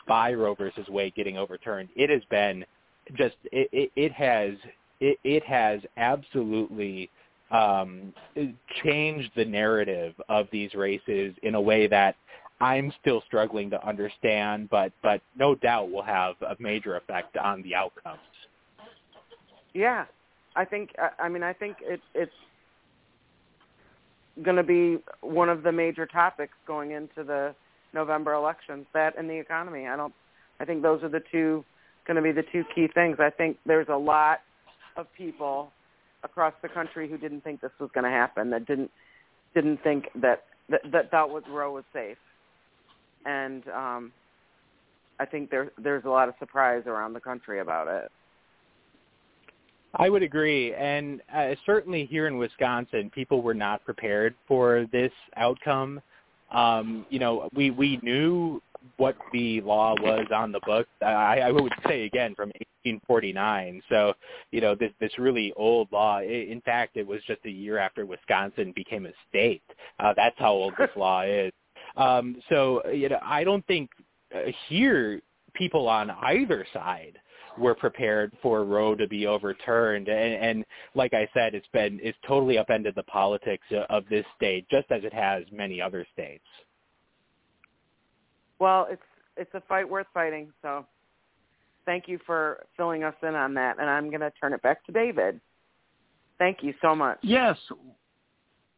by Roe versus Wade getting overturned. It has been just it, it, it has it, it has absolutely um, changed the narrative of these races in a way that I'm still struggling to understand, but but no doubt will have a major effect on the outcomes. Yeah, I think I mean I think it, it's going to be one of the major topics going into the November elections. That and the economy. I don't. I think those are the two going to be the two key things. I think there's a lot of people across the country who didn't think this was going to happen. That didn't didn't think that that, that thought was Roe was safe, and um, I think there there's a lot of surprise around the country about it. I would agree, and uh, certainly here in Wisconsin, people were not prepared for this outcome. Um, you know, we we knew what the law was on the books. I, I would say again from 1849. So, you know, this this really old law. In fact, it was just a year after Wisconsin became a state. Uh, that's how old this law is. Um, so, you know, I don't think uh, here people on either side were prepared for Roe to be overturned. And, and like I said, it's been it's totally upended the politics of this state, just as it has many other states. Well, it's it's a fight worth fighting. So, thank you for filling us in on that, and I'm going to turn it back to David. Thank you so much. Yes.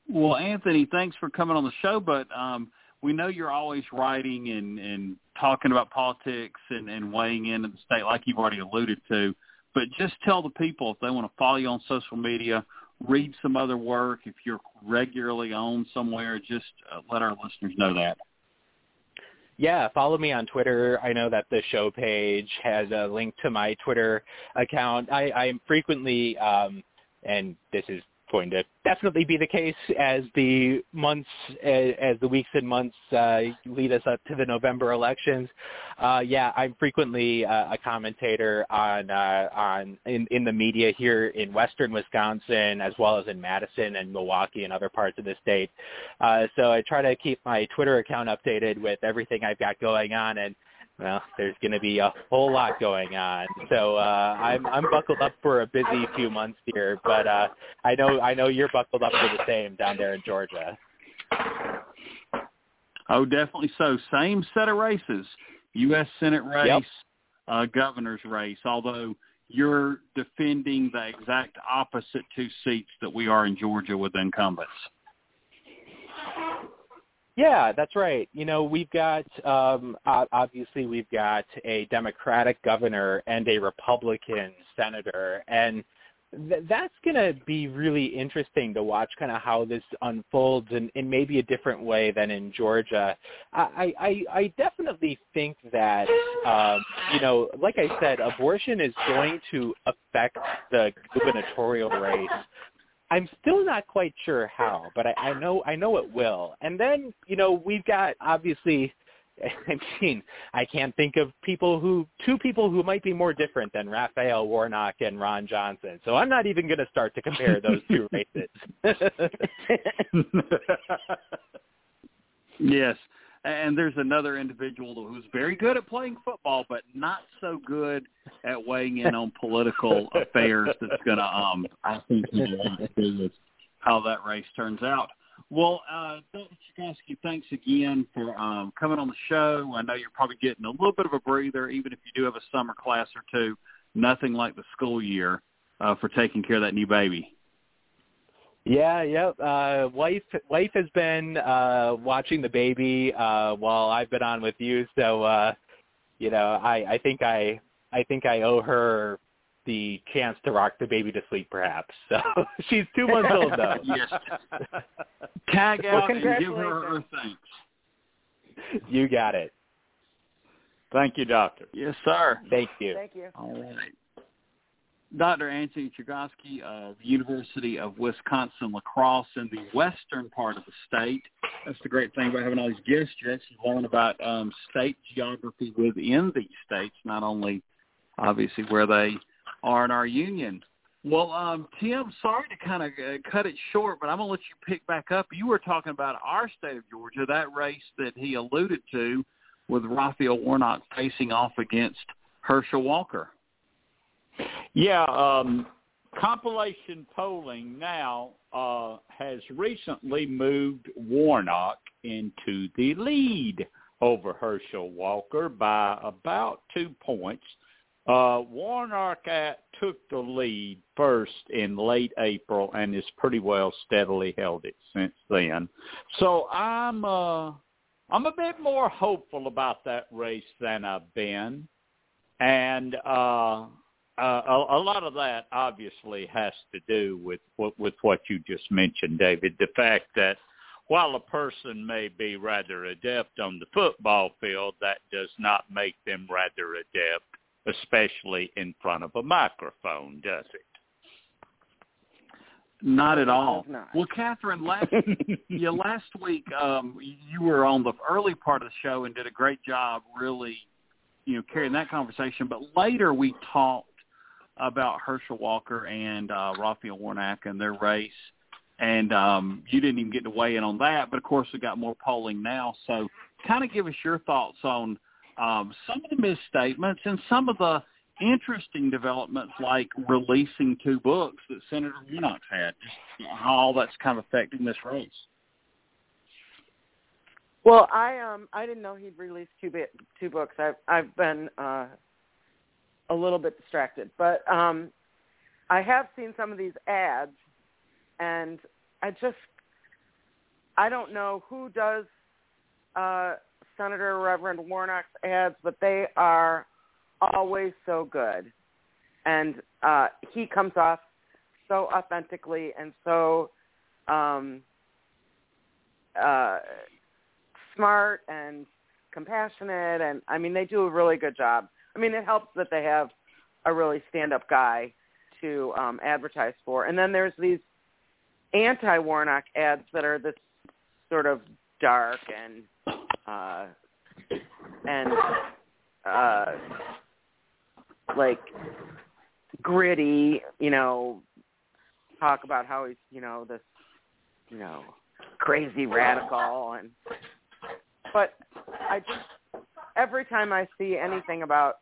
Well, Anthony, thanks for coming on the show, but um, we know you're always writing and, and talking about politics and, and weighing in at the state, like you've already alluded to. But just tell the people if they want to follow you on social media, read some other work, if you're regularly on somewhere, just uh, let our listeners know that. Yeah, follow me on Twitter. I know that the show page has a link to my Twitter account. I, I'm frequently, um, and this is going to definitely be the case as the months, as the weeks and months uh, lead us up to the November elections. Uh, yeah, I'm frequently uh, a commentator on uh, on in, in the media here in Western Wisconsin, as well as in Madison and Milwaukee and other parts of the state. Uh, so I try to keep my Twitter account updated with everything I've got going on and well, there's going to be a whole lot going on. So uh, I'm I'm buckled up for a busy few months here, but uh, I know I know you're buckled up for the same down there in Georgia. Oh, definitely so. Same set of races: U.S. Senate race, yep. uh, governor's race. Although you're defending the exact opposite two seats that we are in Georgia with incumbents. Yeah, that's right. You know, we've got um, obviously we've got a Democratic governor and a Republican senator, and th- that's going to be really interesting to watch kind of how this unfolds in, in maybe a different way than in Georgia. I, I, I definitely think that, um, you know, like I said, abortion is going to affect the gubernatorial race I'm still not quite sure how, but I, I know I know it will. And then you know we've got obviously I mean, I can't think of people who two people who might be more different than Raphael Warnock and Ron Johnson. So I'm not even going to start to compare those two races. yes. And there's another individual who's very good at playing football, but not so good at weighing in on political affairs. That's going to, um, I think, have a lot to do with how that race turns out. Well, uh, Dr. Thanks again for um, coming on the show. I know you're probably getting a little bit of a breather, even if you do have a summer class or two. Nothing like the school year uh, for taking care of that new baby. Yeah, yep. Uh, wife, wife has been uh, watching the baby uh, while I've been on with you. So, uh, you know, I, I think I, I think I owe her the chance to rock the baby to sleep, perhaps. So she's two months old, though. yes. Tag out well, and give her her thanks. You got it. Thank you, Doctor. Yes, sir. Thank you. Thank you. All right. Dr. Anthony Chergosky of University of Wisconsin La Crosse in the western part of the state. That's the great thing about having all these guests. You actually learn about um, state geography within these states, not only obviously where they are in our union. Well, um, Tim, sorry to kind of uh, cut it short, but I'm going to let you pick back up. You were talking about our state of Georgia, that race that he alluded to with Raphael Warnock facing off against Herschel Walker. Yeah, um, compilation polling now uh, has recently moved Warnock into the lead over Herschel Walker by about two points. Uh, Warnock took the lead first in late April and has pretty well steadily held it since then. So I'm uh, I'm a bit more hopeful about that race than I've been, and uh, uh, a, a lot of that obviously has to do with what with what you just mentioned, David. The fact that while a person may be rather adept on the football field, that does not make them rather adept especially in front of a microphone, does it? Not at all. Well, Catherine, last yeah, last week um, you were on the early part of the show and did a great job, really, you know, carrying that conversation. But later we talked about Herschel Walker and uh, Raphael Warnock and their race, and um, you didn't even get to weigh in on that. But of course, we got more polling now. So, kind of give us your thoughts on um, some of the misstatements and some of the interesting developments like releasing two books that Senator Warnock's had, just how all that's kind of affecting this race. Well, I um I didn't know he'd released two bit, two books. I've I've been uh a little bit distracted, but um I have seen some of these ads and I just I don't know who does uh Senator Reverend Warnock's ads, but they are always so good. And uh, he comes off so authentically and so um, uh, smart and compassionate. And I mean, they do a really good job. I mean, it helps that they have a really stand-up guy to um, advertise for. And then there's these anti-Warnock ads that are this sort of dark and uh, and uh, like gritty, you know, talk about how he's, you know, this, you know, crazy radical and but I just every time I see anything about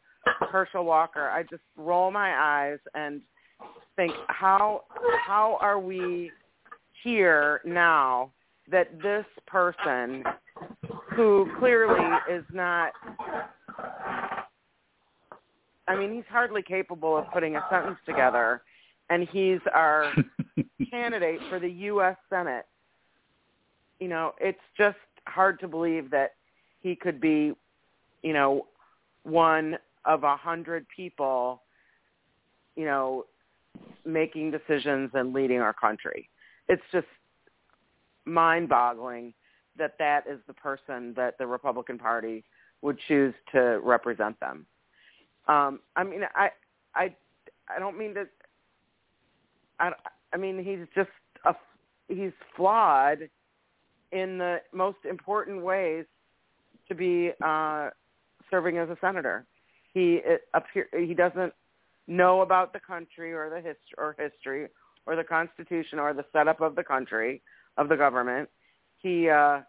Herschel Walker, I just roll my eyes and think how how are we here now that this person who clearly is not I mean, he's hardly capable of putting a sentence together and he's our candidate for the US Senate. You know, it's just hard to believe that he could be, you know, one of a hundred people, you know, making decisions and leading our country. It's just mind-boggling that that is the person that the Republican Party would choose to represent them. Um, I mean, I, I, I don't mean to. I, I mean, he's just a, he's flawed in the most important ways to be uh, serving as a senator. He he doesn't know about the country or the history or history or the constitution or the setup of the country of the government. He uh,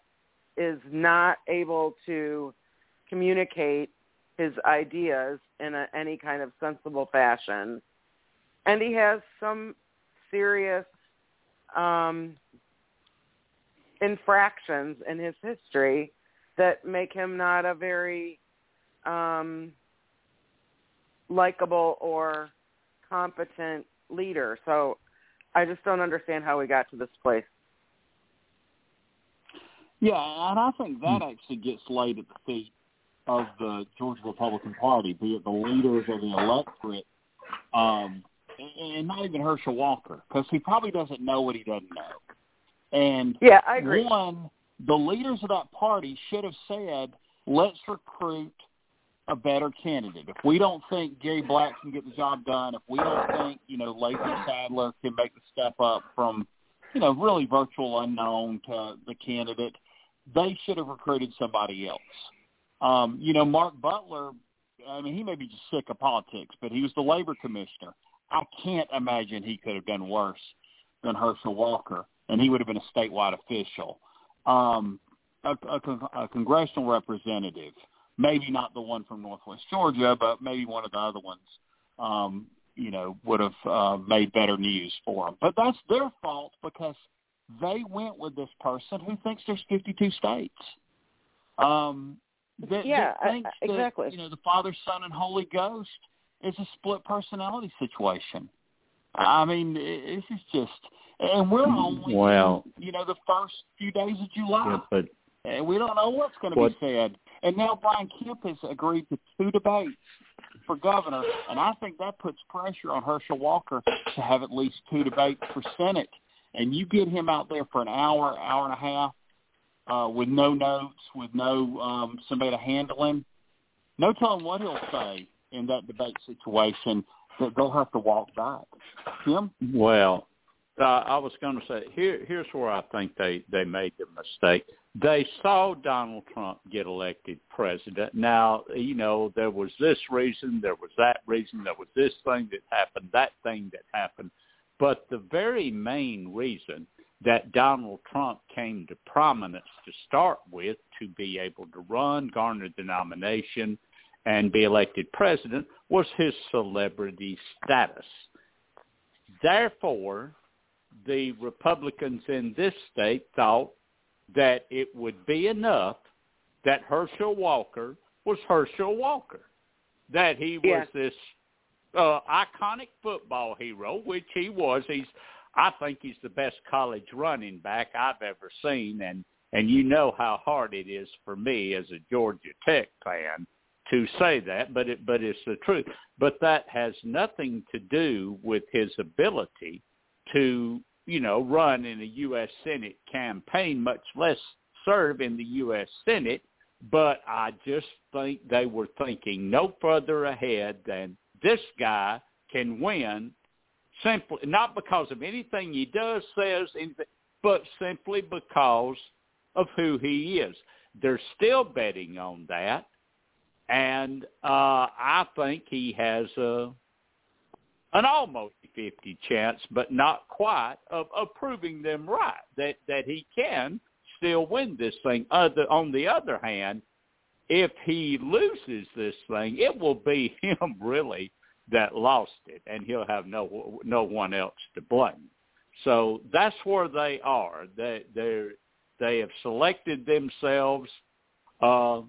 is not able to communicate his ideas in a, any kind of sensible fashion, and he has some serious um, infractions in his history that make him not a very um, likable or competent leader. So I just don't understand how we got to this place. Yeah, and I think that actually gets laid at the feet of the Georgia Republican Party, be it the leaders or the electorate, um, and not even Herschel Walker, because he probably doesn't know what he doesn't know. And yeah, I agree. One, the leaders of that party should have said, "Let's recruit a better candidate. If we don't think Gary Black can get the job done, if we don't think you know Latham Saddler can make the step up from you know really virtual unknown to the candidate, they should have recruited somebody else. Um, you know, Mark Butler. I mean, he may be just sick of politics, but he was the labor commissioner. I can't imagine he could have done worse than Herschel Walker, and he would have been a statewide official, um, a, a, a congressional representative maybe not the one from Northwest Georgia, but maybe one of the other ones, um, you know, would have uh, made better news for them. But that's their fault because they went with this person who thinks there's 52 states. Um, that, yeah, that thinks I, exactly. That, you know, the Father, Son, and Holy Ghost is a split personality situation. I mean, this is just, and we're only, well, you know, the first few days of July. Yeah, but and we don't know what's going to what, be said. And now Brian Kemp has agreed to two debates for governor, and I think that puts pressure on Herschel Walker to have at least two debates for Senate. And you get him out there for an hour, hour and a half, uh, with no notes, with no um, somebody to handle him. No telling what he'll say in that debate situation. That they'll have to walk back. Tim? Well, uh, I was going to say here. Here's where I think they they made the mistake they saw Donald Trump get elected president. Now, you know, there was this reason, there was that reason, there was this thing that happened, that thing that happened. But the very main reason that Donald Trump came to prominence to start with to be able to run, garner the nomination, and be elected president was his celebrity status. Therefore, the Republicans in this state thought that it would be enough that Herschel Walker was Herschel Walker, that he was yeah. this uh, iconic football hero, which he was. He's, I think, he's the best college running back I've ever seen, and and you know how hard it is for me as a Georgia Tech fan to say that, but it but it's the truth. But that has nothing to do with his ability to you know, run in a U.S. Senate campaign, much less serve in the U.S. Senate. But I just think they were thinking no further ahead than this guy can win simply not because of anything he does, says, but simply because of who he is. They're still betting on that, and uh, I think he has a an almost 50 chance, but not quite, of, of proving them right, that, that he can still win this thing. Other, on the other hand, if he loses this thing, it will be him really that lost it, and he'll have no no one else to blame. So that's where they are. They they they have selected themselves uh,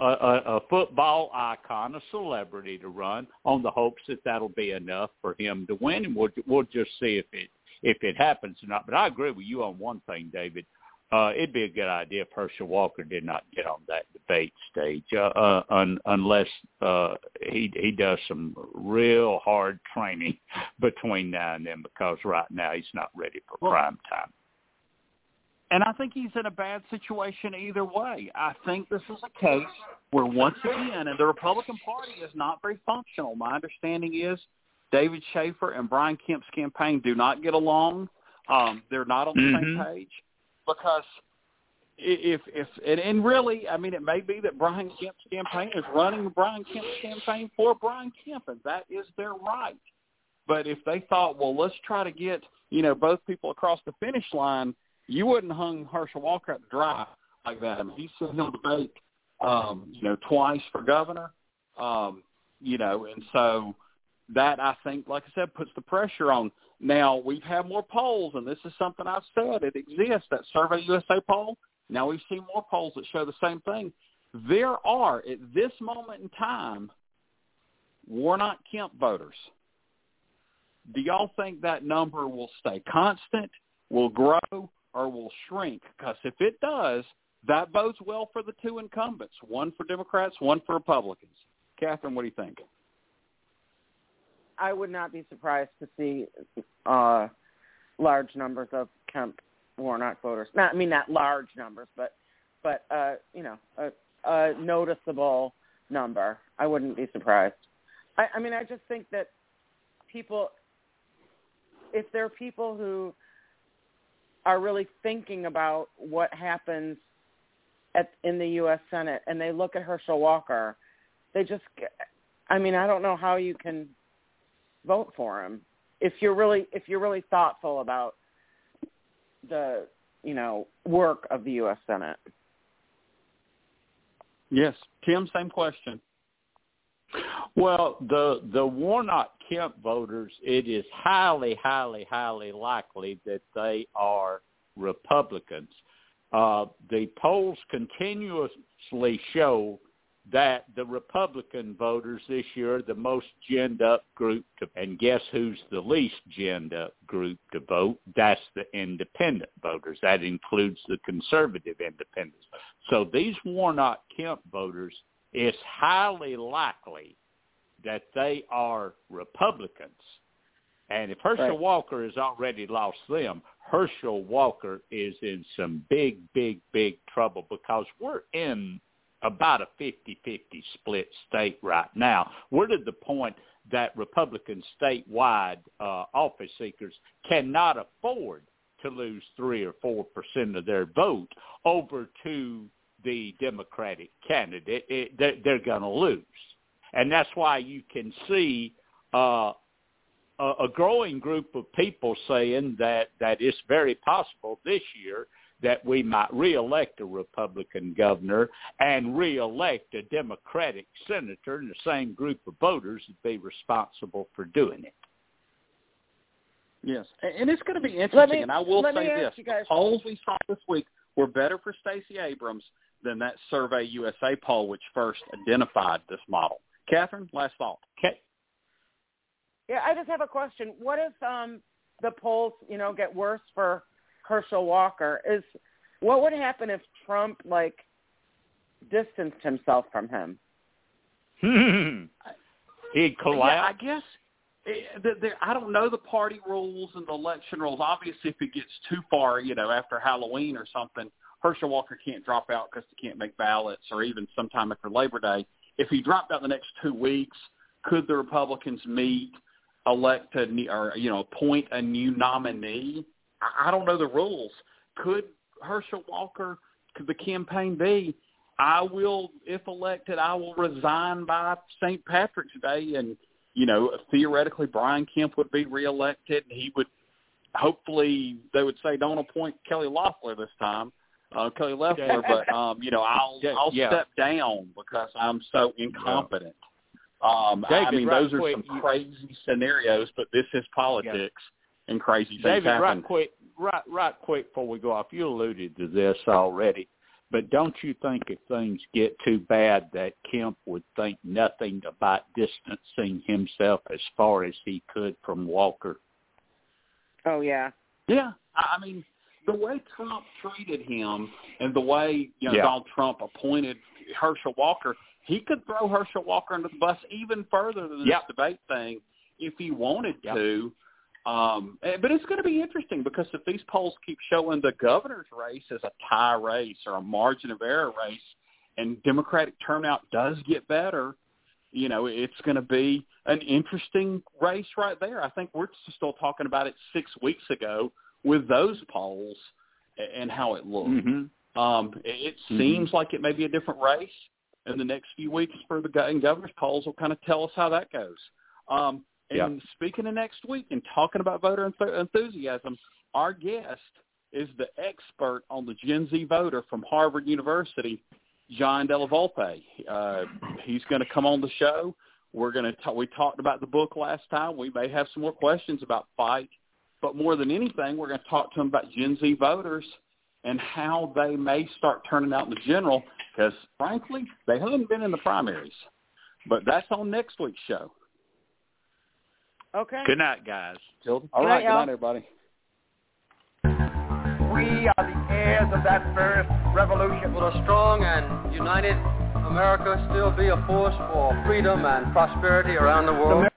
a, a, a football icon, a celebrity to run on the hopes that that'll be enough for him to win, and we'll we'll just see if it if it happens or not. But I agree with you on one thing, David. Uh, it'd be a good idea if Herschel Walker did not get on that debate stage, uh, uh, un, unless uh, he he does some real hard training between now and then, because right now he's not ready for well, prime time. And I think he's in a bad situation either way. I think this is a case where once again, and the Republican Party is not very functional. My understanding is David Shafer and Brian Kemp's campaign do not get along. Um, they're not on the mm-hmm. same page because if if and, and really, I mean, it may be that Brian Kemp's campaign is running Brian Kemp's campaign for Brian Kemp, and that is their right. But if they thought, well, let's try to get you know both people across the finish line, you wouldn't hung Herschel Walker to dry like that. I mean, he said he'll debate, um, you know, twice for governor, um, you know, and so that I think, like I said, puts the pressure on. Now we've had more polls, and this is something I've said. It exists that Survey USA poll. Now we've seen more polls that show the same thing. There are at this moment in time Warnock Kemp voters. Do y'all think that number will stay constant, will grow, or will shrink? Because if it does, that bodes well for the two incumbents, one for Democrats, one for Republicans. Catherine, what do you think? I would not be surprised to see uh, large numbers of Kemp Warnock voters. Not, I mean, not large numbers, but but uh, you know, a, a noticeable number. I wouldn't be surprised. I, I mean, I just think that people, if there are people who are really thinking about what happens at in the U.S. Senate and they look at Herschel Walker, they just, I mean, I don't know how you can vote for him if you're really if you're really thoughtful about the you know work of the U.S. Senate. Yes, Tim, same question. Well, the the Warnock Kemp voters, it is highly, highly, highly likely that they are Republicans. Uh, the polls continuously show that the Republican voters this year are the most ginned up group to, and guess who's the least ginned up group to vote? That's the independent voters. That includes the conservative independents. So these Warnock Kemp voters, it's highly likely that they are Republicans. And if Herschel right. Walker has already lost them, Herschel Walker is in some big, big, big trouble because we're in about a 50-50 split state right now. We're to the point that Republican statewide uh, office seekers cannot afford to lose three or four percent of their vote over to the Democratic candidate. It, they're, they're going to lose, and that's why you can see uh, a, a growing group of people saying that that it's very possible this year that we might reelect a Republican governor and reelect a Democratic senator, and the same group of voters would be responsible for doing it. Yes, and it's going to be interesting. Me, and I will say this: the polls we saw this week were better for Stacey Abrams than that Survey USA poll, which first identified this model. Catherine, last thought. Okay. Yeah, I just have a question. What if um, the polls, you know, get worse for Herschel Walker is what would happen if Trump like distanced himself from him? He'd collapse. Yeah, I guess the, the, I don't know the party rules and the election rules. Obviously, if it gets too far, you know, after Halloween or something, Herschel Walker can't drop out because he can't make ballots, or even sometime after Labor Day. If he dropped out the next two weeks, could the Republicans meet, elect a or you know appoint a new nominee? I don't know the rules. Could Herschel Walker, could the campaign be, I will, if elected, I will resign by St. Patrick's Day, and you know, theoretically, Brian Kemp would be reelected. He would, hopefully, they would say, don't appoint Kelly Loeffler this time, uh, Kelly Loeffler, but um, you know, I'll I'll yeah. step down because I'm so incompetent. Um, David, I mean, right those are quick, some crazy scenarios, but this is politics. Yeah and crazy things David, happen. right quick, right, right quick before we go off, you alluded to this already, but don't you think if things get too bad that Kemp would think nothing about distancing himself as far as he could from Walker? Oh yeah, yeah. I mean, the way Trump treated him and the way you know yeah. Donald Trump appointed Herschel Walker, he could throw Herschel Walker under the bus even further than yep. this debate thing if he wanted yep. to. Um, but it's going to be interesting because if these polls keep showing the governor's race as a tie race or a margin of error race, and Democratic turnout does get better, you know, it's going to be an interesting race right there. I think we're still talking about it six weeks ago with those polls and how it looked. Mm-hmm. Um, it, it Mhm. seems like it may be a different race in the next few weeks for the and governor's polls will kind of tell us how that goes. Um, and speaking of next week and talking about voter enth- enthusiasm, our guest is the expert on the Gen Z voter from Harvard University, John Della Volpe. Uh, he's going to come on the show. We're going to talk, we talked about the book last time. We may have some more questions about fight, but more than anything, we're going to talk to them about Gen Z voters and how they may start turning out in the general because frankly, they haven't been in the primaries. But that's on next week's show. Okay. Good night, guys. All Good right, night, good night, everybody. We are the heirs of that first revolution. Will a strong and united America still be a force for freedom and prosperity around the world?